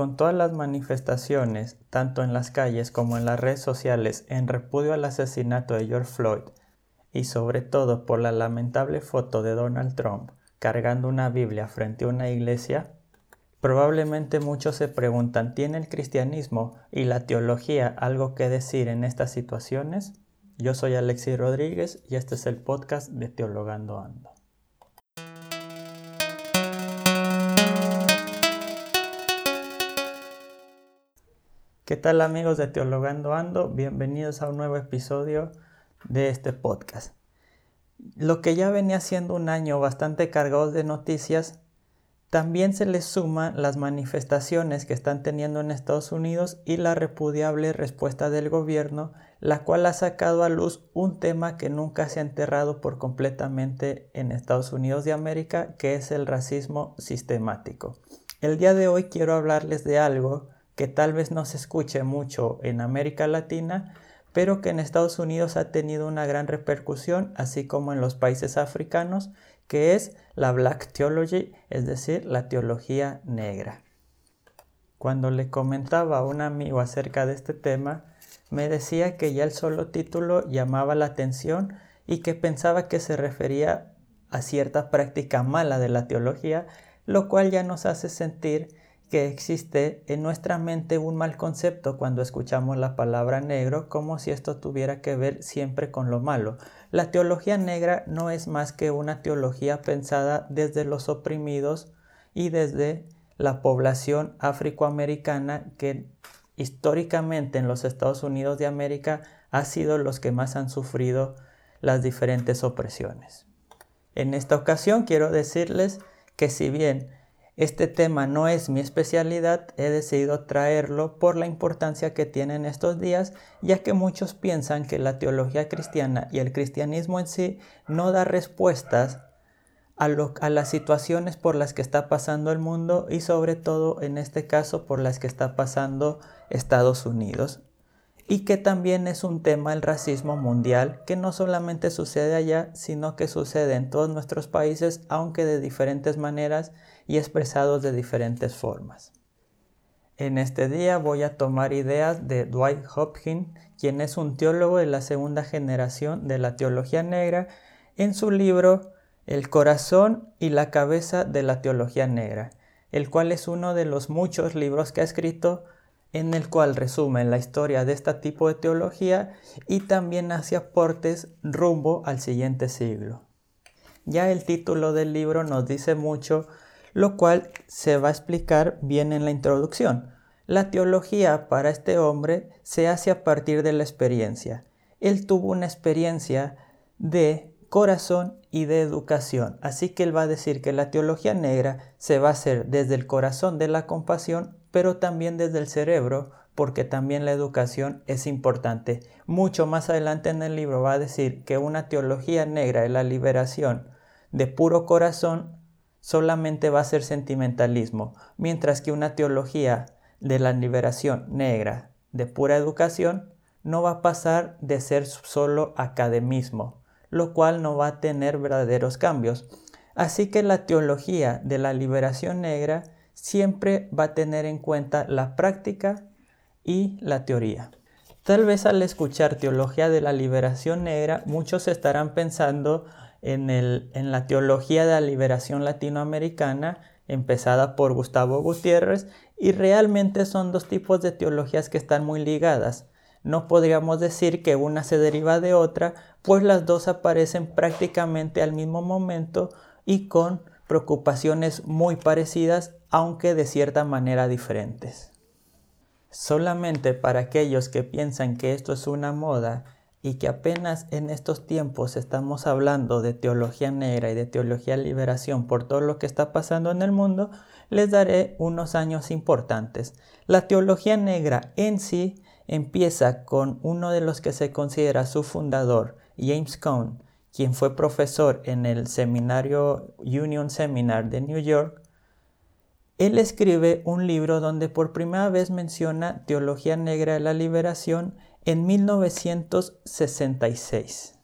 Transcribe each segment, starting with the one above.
con todas las manifestaciones, tanto en las calles como en las redes sociales, en repudio al asesinato de George Floyd, y sobre todo por la lamentable foto de Donald Trump cargando una Biblia frente a una iglesia, probablemente muchos se preguntan, ¿tiene el cristianismo y la teología algo que decir en estas situaciones? Yo soy Alexis Rodríguez y este es el podcast de Teologando Ando. ¿Qué tal amigos de Teologando Ando? Bienvenidos a un nuevo episodio de este podcast. Lo que ya venía siendo un año bastante cargado de noticias, también se le suman las manifestaciones que están teniendo en Estados Unidos y la repudiable respuesta del gobierno, la cual ha sacado a luz un tema que nunca se ha enterrado por completamente en Estados Unidos de América, que es el racismo sistemático. El día de hoy quiero hablarles de algo que tal vez no se escuche mucho en América Latina, pero que en Estados Unidos ha tenido una gran repercusión, así como en los países africanos, que es la Black Theology, es decir, la teología negra. Cuando le comentaba a un amigo acerca de este tema, me decía que ya el solo título llamaba la atención y que pensaba que se refería a cierta práctica mala de la teología, lo cual ya nos hace sentir que existe en nuestra mente un mal concepto cuando escuchamos la palabra negro como si esto tuviera que ver siempre con lo malo. La teología negra no es más que una teología pensada desde los oprimidos y desde la población afroamericana que históricamente en los Estados Unidos de América ha sido los que más han sufrido las diferentes opresiones. En esta ocasión quiero decirles que si bien este tema no es mi especialidad, he decidido traerlo por la importancia que tiene en estos días, ya que muchos piensan que la teología cristiana y el cristianismo en sí no da respuestas a, a, las situaciones por las que está pasando el mundo y sobre todo en este caso por las que está pasando Estados Unidos. Y que también es un tema el racismo mundial, que no solamente sucede allá, sino que sucede en todos nuestros países, aunque de diferentes maneras y expresados de diferentes formas. En este día voy a tomar ideas de Dwight Hopkins, quien es un teólogo de la segunda generación de la teología negra, en su libro El corazón y la cabeza de la teología negra, el cual es uno de los muchos libros que ha escrito en el cual resume la historia de este tipo de teología y también hace aportes rumbo al siguiente siglo. Ya el título del libro nos dice mucho lo cual se va a explicar bien en la introducción. La teología para este hombre se hace a partir de la experiencia. Él tuvo una experiencia de corazón y de educación, así que él va a decir que la teología negra se va a hacer desde el corazón de la compasión, pero también desde el cerebro, porque también la educación es importante. Mucho más adelante en el libro va a decir que una teología negra de la liberación de puro corazón solamente va a ser sentimentalismo, mientras que una teología de la liberación negra, de pura educación, no va a pasar de ser solo academismo, lo cual no va a tener verdaderos cambios. Así que la teología de la liberación negra siempre va a tener en cuenta la práctica y la teoría. Tal vez al escuchar teología de la liberación negra, muchos estarán pensando en, la teología de la liberación latinoamericana, empezada por Gustavo Gutiérrez, y realmente son dos tipos de teologías que están muy ligadas. No podríamos decir que una se deriva de otra, pues las dos aparecen prácticamente al mismo momento y con preocupaciones muy parecidas, aunque de cierta manera diferentes. Solamente para aquellos que piensan que esto es una moda y que apenas en estos tiempos estamos hablando de teología negra y de teología liberación por todo lo que está pasando en el mundo, les daré unos años importantes. La teología negra en sí empieza con uno de los que se considera su fundador, James Cone, quien fue profesor en el seminario Union Seminar de New York. Él escribe un libro donde por primera vez menciona teología negra de la liberación en 1966.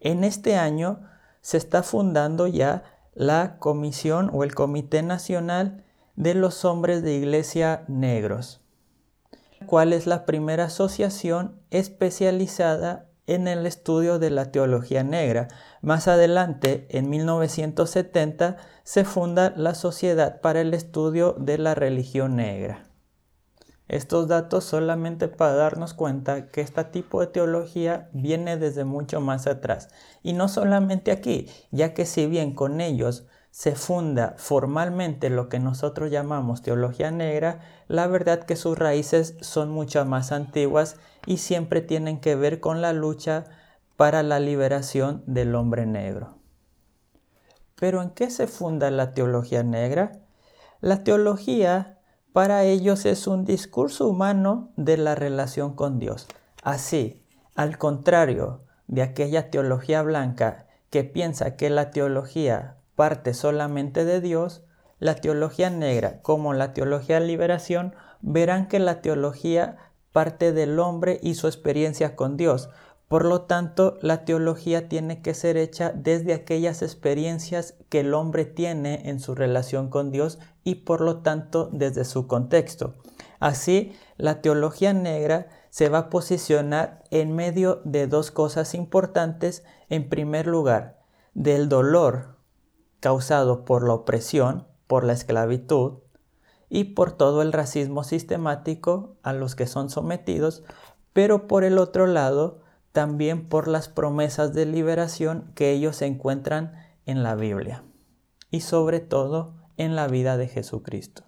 En este año se está fundando ya la Comisión o el Comité Nacional de los hombres de iglesia negros, cual es la primera asociación especializada en el estudio de la teología negra. Más adelante, en 1970, se funda la Sociedad para el Estudio de la Religión Negra. Estos datos solamente para darnos cuenta que este tipo de teología viene desde mucho más atrás. Y no solamente aquí, ya que si bien con ellos se funda formalmente lo que nosotros llamamos teología negra, la verdad que sus raíces son mucho más antiguas y siempre tienen que ver con la lucha para la liberación del hombre negro. Pero ¿en qué se funda la teología negra? La teología para ellos es un discurso humano de la relación con Dios. Así, al contrario de aquella teología blanca que piensa que la teología parte solamente de Dios, la teología negra como la teología de liberación verán que la teología parte del hombre y su experiencia con Dios. Por lo tanto, la teología tiene que ser hecha desde aquellas experiencias que el hombre tiene en su relación con Dios y por lo tanto desde su contexto. Así, la teología negra se va a posicionar en medio de dos cosas importantes. En primer lugar, del dolor causado por la opresión, por la esclavitud y por todo el racismo sistemático a los que son sometidos, pero por el otro lado también por las promesas de liberación que ellos encuentran en la Biblia y sobre todo en la vida de Jesucristo.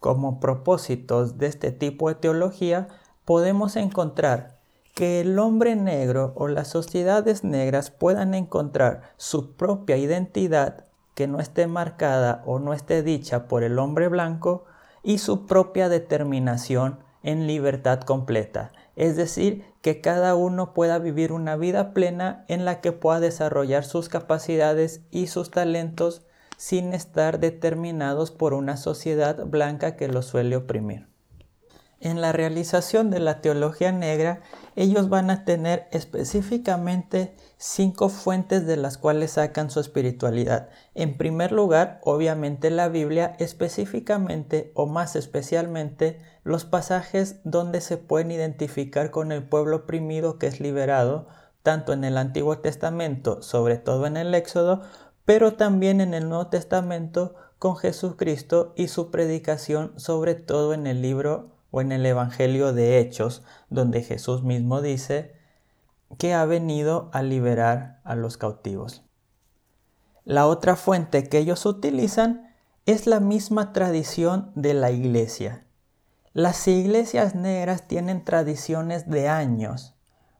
Como propósitos de este tipo de teología podemos encontrar que el hombre negro o las sociedades negras puedan encontrar su propia identidad que no esté marcada o no esté dicha por el hombre blanco y su propia determinación en libertad completa. Es decir, que cada uno pueda vivir una vida plena en la que pueda desarrollar sus capacidades y sus talentos sin estar determinados por una sociedad blanca que los suele oprimir. En la realización de la teología negra, ellos van a tener específicamente cinco fuentes de las cuales sacan su espiritualidad. En primer lugar, obviamente la Biblia, específicamente o más especialmente los pasajes donde se pueden identificar con el pueblo oprimido que es liberado, tanto en el Antiguo Testamento, sobre todo en el Éxodo, pero también en el Nuevo Testamento con Jesucristo y su predicación, sobre todo en el libro o en el Evangelio de Hechos, donde Jesús mismo dice que ha venido a liberar a los cautivos. La otra fuente que ellos utilizan es la misma tradición de la iglesia. Las iglesias negras tienen tradiciones de años,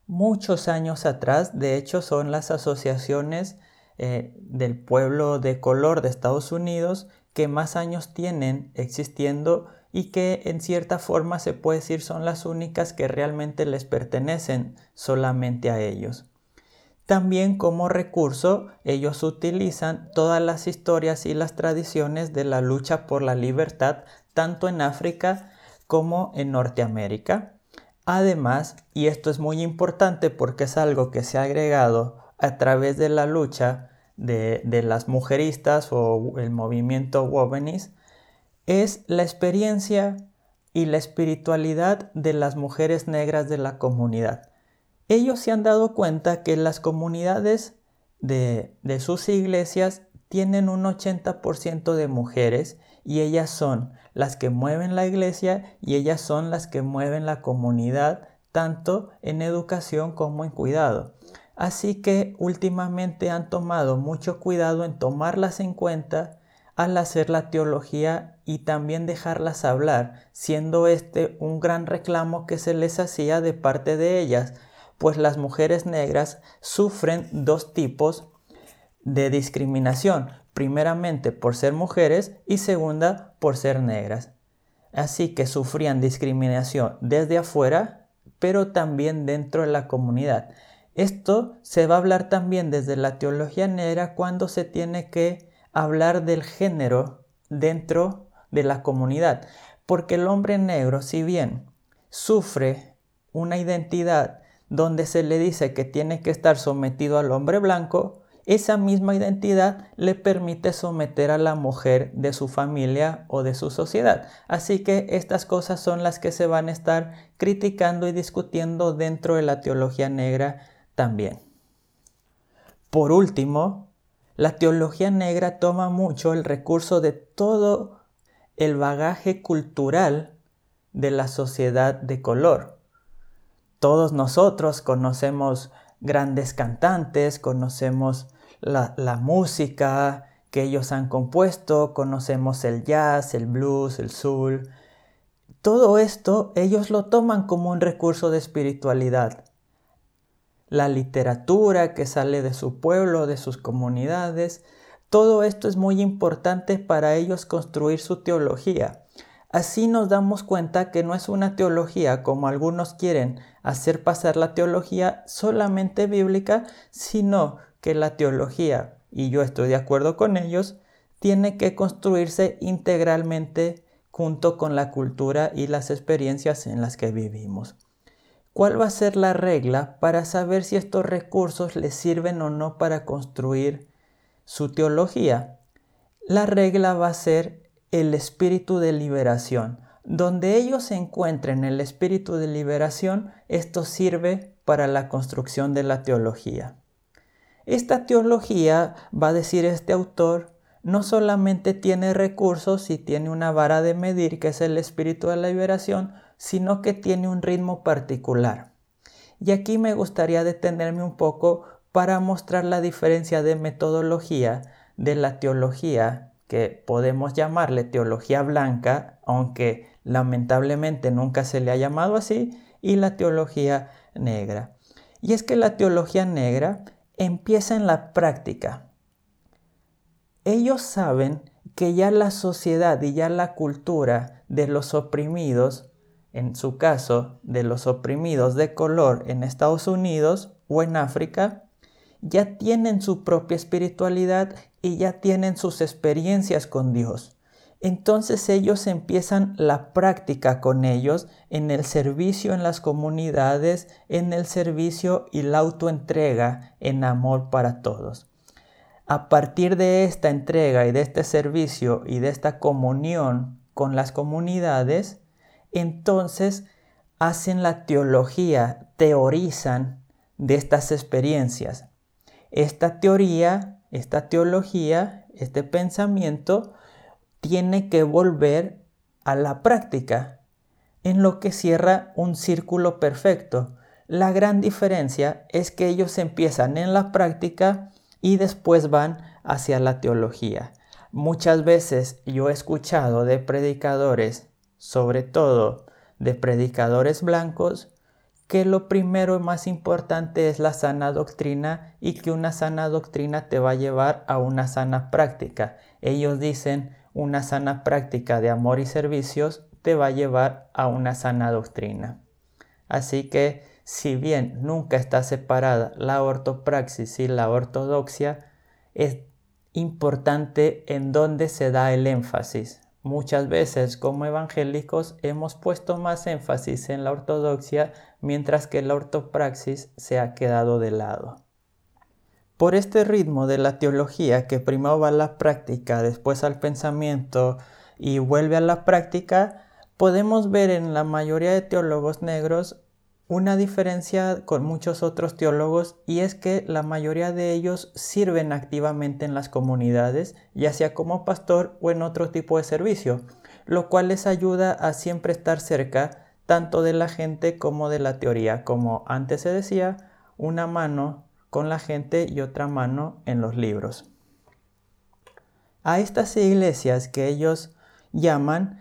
muchos años atrás, de hecho son las asociaciones eh, del pueblo de color de Estados Unidos que más años tienen existiendo y que en cierta forma se puede decir son las únicas que realmente les pertenecen solamente a ellos. También como recurso ellos utilizan todas las historias y las tradiciones de la lucha por la libertad tanto en África como en Norteamérica. Además, y esto es muy importante porque es algo que se ha agregado a través de la lucha de, de las mujeristas o el movimiento Wovenis, es la experiencia y la espiritualidad de las mujeres negras de la comunidad. Ellos se han dado cuenta que las comunidades de, de sus iglesias tienen un 80% de mujeres y ellas son las que mueven la iglesia y ellas son las que mueven la comunidad tanto en educación como en cuidado. Así que últimamente han tomado mucho cuidado en tomarlas en cuenta al hacer la teología y también dejarlas hablar, siendo este un gran reclamo que se les hacía de parte de ellas, pues las mujeres negras sufren dos tipos de discriminación, primeramente por ser mujeres y segunda por ser negras. Así que sufrían discriminación desde afuera, pero también dentro de la comunidad. Esto se va a hablar también desde la teología negra cuando se tiene que hablar del género dentro de la comunidad, porque el hombre negro, si bien sufre una identidad donde se le dice que tiene que estar sometido al hombre blanco, esa misma identidad le permite someter a la mujer de su familia o de su sociedad. Así que estas cosas son las que se van a estar criticando y discutiendo dentro de la teología negra también. Por último, la teología negra toma mucho el recurso de todo el bagaje cultural de la sociedad de color. Todos nosotros conocemos grandes cantantes, conocemos la, música que ellos han compuesto, conocemos el jazz, el blues, el soul. Todo esto ellos lo toman como un recurso de espiritualidad. La literatura que sale de su pueblo, de sus comunidades, todo esto es muy importante para ellos construir su teología. Así nos damos cuenta que no es una teología como algunos quieren hacer pasar la teología solamente bíblica, sino que la teología, y yo estoy de acuerdo con ellos, tiene que construirse integralmente junto con la cultura y las experiencias en las que vivimos. ¿Cuál va a ser la regla para saber si estos recursos les sirven o no para construir su teología? La regla va a ser el espíritu de liberación. Donde ellos encuentren el espíritu de liberación, esto sirve para la construcción de la teología. Esta teología, va a decir este autor, no solamente tiene recursos y tiene una vara de medir que es el espíritu de la liberación, sino que tiene un ritmo particular. Y aquí me gustaría detenerme un poco para mostrar la diferencia de metodología de la teología que podemos llamarle teología blanca, aunque lamentablemente nunca se le ha llamado así, y la teología negra. Y es que la teología negra empieza en la práctica. Ellos saben que ya la sociedad y ya la cultura de los oprimidos, en su caso de los oprimidos de color en Estados Unidos o en África, ya tienen su propia espiritualidad y ya tienen sus experiencias con Dios. Entonces ellos empiezan la práctica con ellos en el servicio en las comunidades, en el servicio y la autoentrega en amor para todos. A partir de esta entrega y de este servicio y de esta comunión con las comunidades, entonces hacen la teología, teorizan de estas experiencias. Esta teoría, esta teología, este pensamiento tiene que volver a la práctica, en lo que cierra un círculo perfecto. La gran diferencia es que ellos empiezan en la práctica y después van hacia la teología. Muchas veces yo he escuchado de predicadores, sobre todo de predicadores blancos, que lo primero y más importante es la sana doctrina y que una sana doctrina te va a llevar a una sana práctica. Ellos dicen una sana práctica de amor y servicios te va a llevar a una sana doctrina. Así que si bien nunca está separada la ortopraxis y la ortodoxia, es importante en dónde se da el énfasis. Muchas veces como evangélicos hemos puesto más énfasis en la ortodoxia mientras que la ortopraxis se ha quedado de lado. Por este ritmo de la teología que primero va a la práctica, después al pensamiento y vuelve a la práctica, podemos ver en la mayoría de teólogos negros una diferencia con muchos otros teólogos y es que la mayoría de ellos sirven activamente en las comunidades, ya sea como pastor o en otro tipo de servicio, lo cual les ayuda a siempre estar cerca tanto de la gente como de la teoría, como antes se decía, una mano con la gente y otra mano en los libros. A estas iglesias que ellos llaman,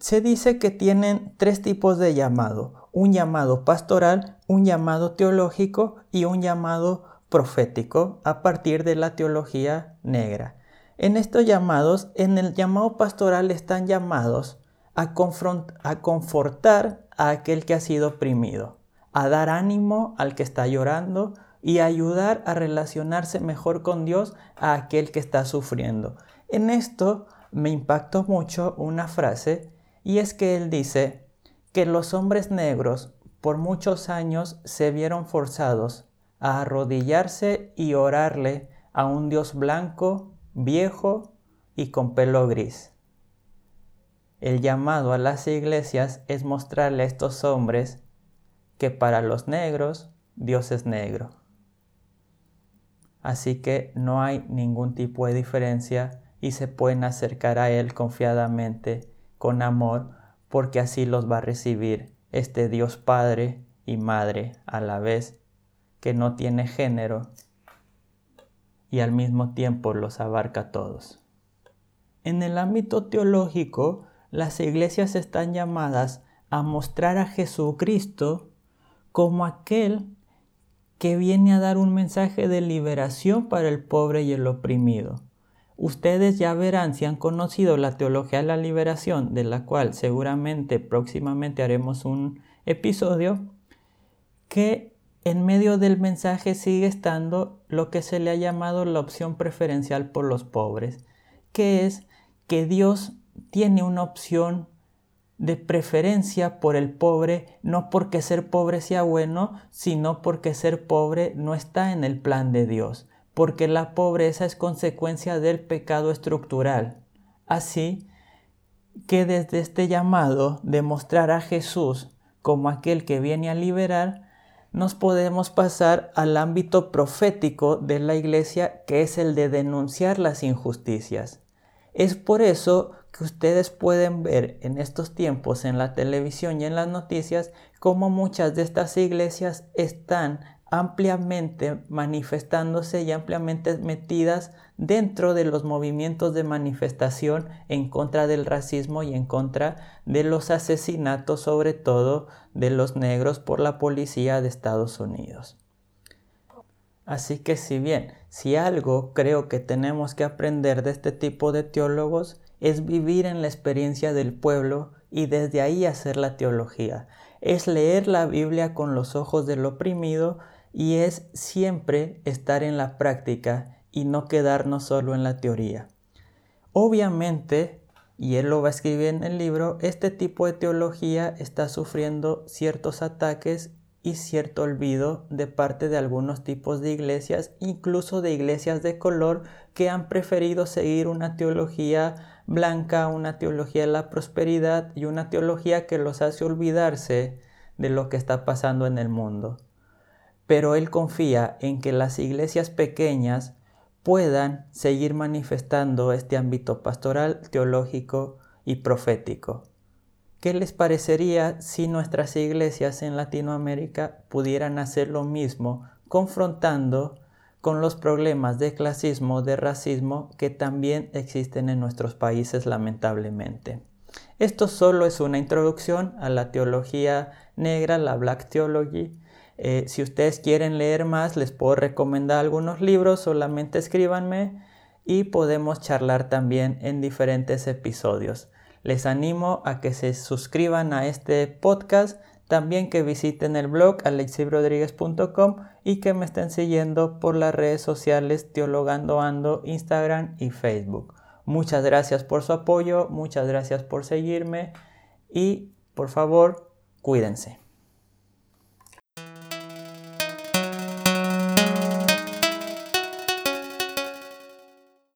se dice que tienen tres tipos de llamado, un llamado pastoral, un llamado teológico y un llamado profético a partir de la teología negra. En estos llamados, en el llamado pastoral están llamados a, a confortar a aquel que ha sido oprimido, a dar ánimo al que está llorando y ayudar a relacionarse mejor con Dios a aquel que está sufriendo. En esto me impactó mucho una frase y es que él dice que los hombres negros por muchos años se vieron forzados a arrodillarse y orarle a un Dios blanco, viejo y con pelo gris. El llamado a las iglesias es mostrarle a estos hombres que para los negros Dios es negro. Así que no hay ningún tipo de diferencia y se pueden acercar a Él confiadamente, con amor, porque así los va a recibir este Dios Padre y Madre a la vez, que no tiene género y al mismo tiempo los abarca todos. En el ámbito teológico, las iglesias están llamadas a mostrar a Jesucristo como aquel que viene a dar un mensaje de liberación para el pobre y el oprimido. Ustedes ya verán si han conocido la teología de la liberación, de la cual seguramente próximamente haremos un episodio, que en medio del mensaje sigue estando lo que se le ha llamado la opción preferencial por los pobres, que es que Dios tiene una opción de preferencia por el pobre, no porque ser pobre sea bueno, sino porque ser pobre no está en el plan de Dios, porque la pobreza es consecuencia del pecado estructural. Así que desde este llamado de mostrar a Jesús como aquel que viene a liberar, nos podemos pasar al ámbito profético de la iglesia, que es el de denunciar las injusticias. Es por eso que ustedes pueden ver en estos tiempos en la televisión y en las noticias cómo muchas de estas iglesias están ampliamente manifestándose y ampliamente metidas dentro de los movimientos de manifestación en contra del racismo y en contra de los asesinatos, sobre todo de los negros por la policía de Estados Unidos. Así que si bien, si algo creo que tenemos que aprender de este tipo de teólogos es vivir en la experiencia del pueblo y desde ahí hacer la teología. Es leer la Biblia con los ojos del oprimido y es siempre estar en la práctica y no quedarnos solo en la teoría. Obviamente, y él lo va a escribir en el libro, este tipo de teología está sufriendo ciertos ataques y cierto olvido de parte de algunos tipos de iglesias, incluso de iglesias de color que han preferido seguir una teología blanca, una teología de la prosperidad y una teología que los hace olvidarse de lo que está pasando en el mundo pero él confía en que las iglesias pequeñas puedan seguir manifestando este ámbito pastoral, teológico y profético. ¿Qué les parecería si nuestras iglesias en Latinoamérica pudieran hacer lo mismo, confrontando con los problemas de clasismo, de racismo que también existen en nuestros países lamentablemente? Esto solo es una introducción a la teología negra, la Black Theology, eh, si ustedes quieren leer más, les puedo recomendar algunos libros, solamente escríbanme y podemos charlar también en diferentes episodios. Les animo a que se suscriban a este podcast, también que visiten el blog alexibrodríguez.com y que me estén siguiendo por las redes sociales Teologando Ando, Instagram y Facebook. Muchas gracias por su apoyo, muchas gracias por seguirme y por favor, cuídense.